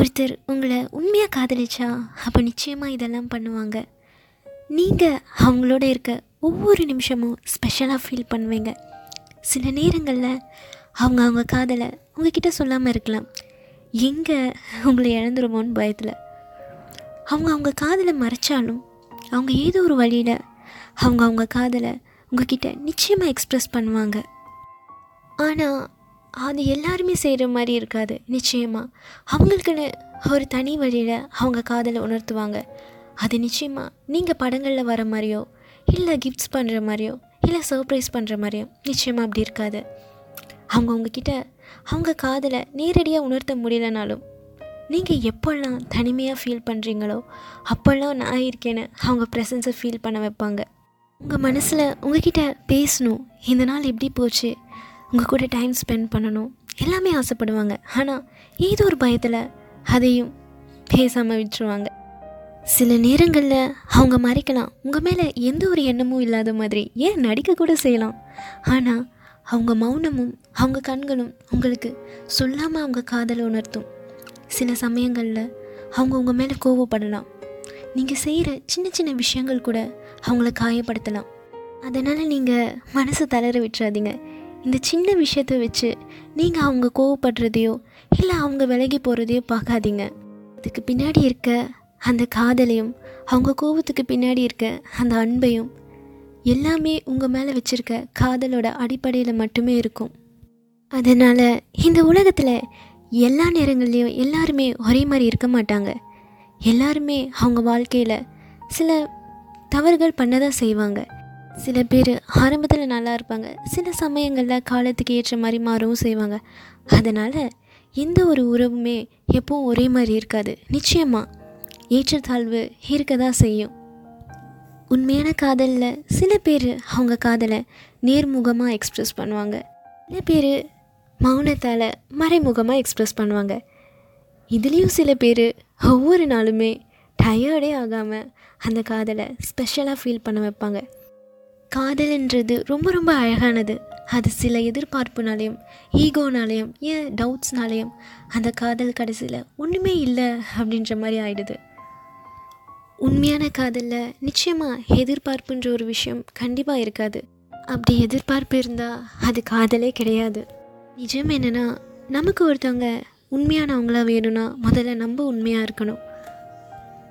ஒருத்தர் உங்களை உண்மையாக காதலிச்சா அப்போ நிச்சயமாக இதெல்லாம் பண்ணுவாங்க. நீங்கள் அவங்களோட இருக்க ஒவ்வொரு நிமிஷமும் ஸ்பெஷலாக ஃபீல் பண்ணுவீங்க. சில நேரங்களில் அவங்க அவங்க காதலை உங்ககிட்ட சொல்லாமல் இருக்கலாம். எங்கே உங்களை இழந்துருமோன்னு பயத்தில். அவங்க அவங்க காதலை மறைச்சாலும் அவங்க ஏதோ ஒரு வழியில் அவங்க அவங்க காதலை உங்ககிட்ட நிச்சயமாக எக்ஸ்ப்ரெஸ் பண்ணுவாங்க. ஆனால் அது எல்லாருமே செய்கிற மாதிரி இருக்காது. நிச்சயமாக அவங்களுக்குன்னு ஒரு தனி வழியில் அவங்க காதலை உணர்த்துவாங்க. அது நிச்சயமாக நீங்கள் படங்களில் வர மாதிரியோ இல்லை கிஃப்ட்ஸ் பண்ணுற மாதிரியோ இல்லை சர்ப்ரைஸ் பண்ணுற மாதிரியோ நிச்சயமாக அப்படி இருக்காது. அவங்க உங்ககிட்ட அவங்க காதலை நேரடியாக உணர்த்த முடியலனாலும் நீங்கள் எப்போல்லாம் தனிமையாக ஃபீல் பண்ணுறீங்களோ அப்போல்லாம் நான் இருக்கேன்னு அவங்க ப்ரெசன்ஸை ஃபீல் பண்ண வைப்பாங்க. உங்கள் மனசில் உங்ககிட்ட பேசணும். இந்த நாள் எப்படி போச்சு. உங்கள் கூட டைம் ஸ்பெண்ட் பண்ணணும். எல்லாமே ஆசைப்படுவாங்க. ஆனால் ஏதோ ஒரு பயத்தில் அதையும் பேசாமல் விட்டுருவாங்க. சில நேரங்களில் அவங்க மறைக்கலாம். உங்கள் மேலே எந்த ஒரு எண்ணமும் இல்லாத மாதிரி ஏன் நடிக்க கூட செய்யலாம்? ஆனால் அவங்க மௌனமும் அவங்க கண்களும் உங்களுக்கு சொல்லாமல் அவங்க காதலை உணர்த்தும். சில சமயங்களில் அவங்க உங்கள் மேலே கோவப்படலாம். நீங்கள் செய்கிற சின்ன சின்ன விஷயங்கள் கூட அவங்கள காயப்படுத்தலாம். அதனால் நீங்கள் மனசை தளர விட்டுறாதீங்க. இந்த சின்ன விஷயத்தை வச்சு நீங்கள் அவங்க கோவப்படுறதையோ இல்லை அவங்க விலகி போகிறதையோ பார்க்காதீங்க. அதுக்கு பின்னாடி இருக்க அந்த காதலையும் அவங்க கோபத்துக்கு பின்னாடி இருக்க அந்த அன்பையும் எல்லாமே உங்கள் மேலே வச்சுருக்க காதலோட அடிப்படையில் மட்டுமே இருக்கும். அதனால் இந்த உலகத்தில் எல்லா நேரங்கள்லேயும் எல்லாருமே ஒரே மாதிரி இருக்க மாட்டாங்க. எல்லாருமே அவங்க வாழ்க்கையில் சில தவறுகள் பண்ண தான் செய்வாங்க. சில பேர் ஆரம்பத்தில் நல்லா இருப்பாங்க. சில சமயங்களில் காலத்துக்கு ஏற்ற மாதிரி மாறவும் செய்வாங்க. அதனால் எந்த ஒரு உறவுமே எப்பவும் ஒரே மாதிரி இருக்காது. நிச்சயமாக ஏற்றத்தாழ்வு இருக்க தான் செய்யும். உண்மையான காதலில் சில பேர் அவங்க காதலை நேர்முகமாக எக்ஸ்ப்ரெஸ் பண்ணுவாங்க. சில பேர் மௌனத்தால் மறைமுகமாக எக்ஸ்ப்ரெஸ் பண்ணுவாங்க. இதுலேயும் சில பேர் ஒவ்வொரு நாளுமே டயர்டே ஆகாமல் அந்த காதலை ஸ்பெஷலாக ஃபீல் பண்ண வைப்பாங்க. காதல்ன்றது ரொம்ப ரொம்ப அழகானது. அது சில எதிர்பார்ப்புனாலையும் ஈகோனாலையும் ஏன் டவுட்ஸ்னாலையும் அந்த காதல் கடைசியில் ஒன்றுமே இல்லை அப்படின்ற மாதிரி ஆயிடுது. உண்மையான காதலில் நிச்சயமாக எதிர்பார்ப்புன்ற ஒரு விஷயம் கண்டிப்பாக இருக்காது. அப்படி எதிர்பார்ப்பு இருந்தால் அது காதலே கிடையாது. நிஜம் என்னென்னா நமக்கு ஒருத்தவங்க உண்மையானவங்களாக வேணும்னா முதல்ல நம்ம உண்மையாக இருக்கணும்.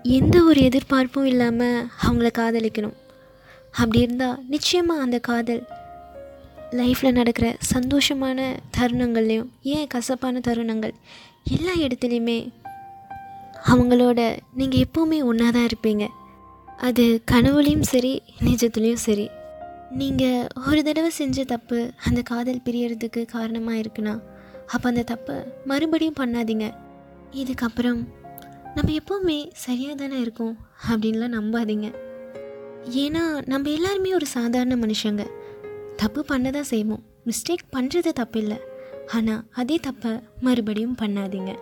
எந்த ஒரு எதிர்பார்ப்பும் இல்லாமல் அவங்கள காதலிக்கணும். அப்படி இருந்தால் நிச்சயமாக அந்த காதல் லைஃப்பில் நடக்கிற சந்தோஷமான தருணங்கள்லேயும் ஏன் கசப்பான தருணங்கள் எல்லா இடத்துலையுமே அவங்களோட நீங்கள் எப்போவுமே ஒன்றா தான் இருப்பீங்க. அது கனவுலேயும் சரி நிஜத்துலேயும் சரி. நீங்கள் ஒரு தடவை செஞ்ச தப்பு அந்த காதல் பிரியறதுக்கு காரணமாக இருக்குன்னா அப்போ அந்த தப்பை மறுபடியும் பண்ணாதீங்க. இதுக்கப்புறம் நம்ம எப்போவுமே சரியாக தானே இருக்கோம் அப்படின்லாம் நம்பாதீங்க. ஏன்னா நம்ம எல்லாருமே ஒரு சாதாரண மனுஷங்க. தப்பு பண்ண தான் செய்வோம். மிஸ்டேக் பண்ணுறது தப்பு இல்லை ஆனால் அதே தப்பை மறுபடியும் பண்ணாதீங்க.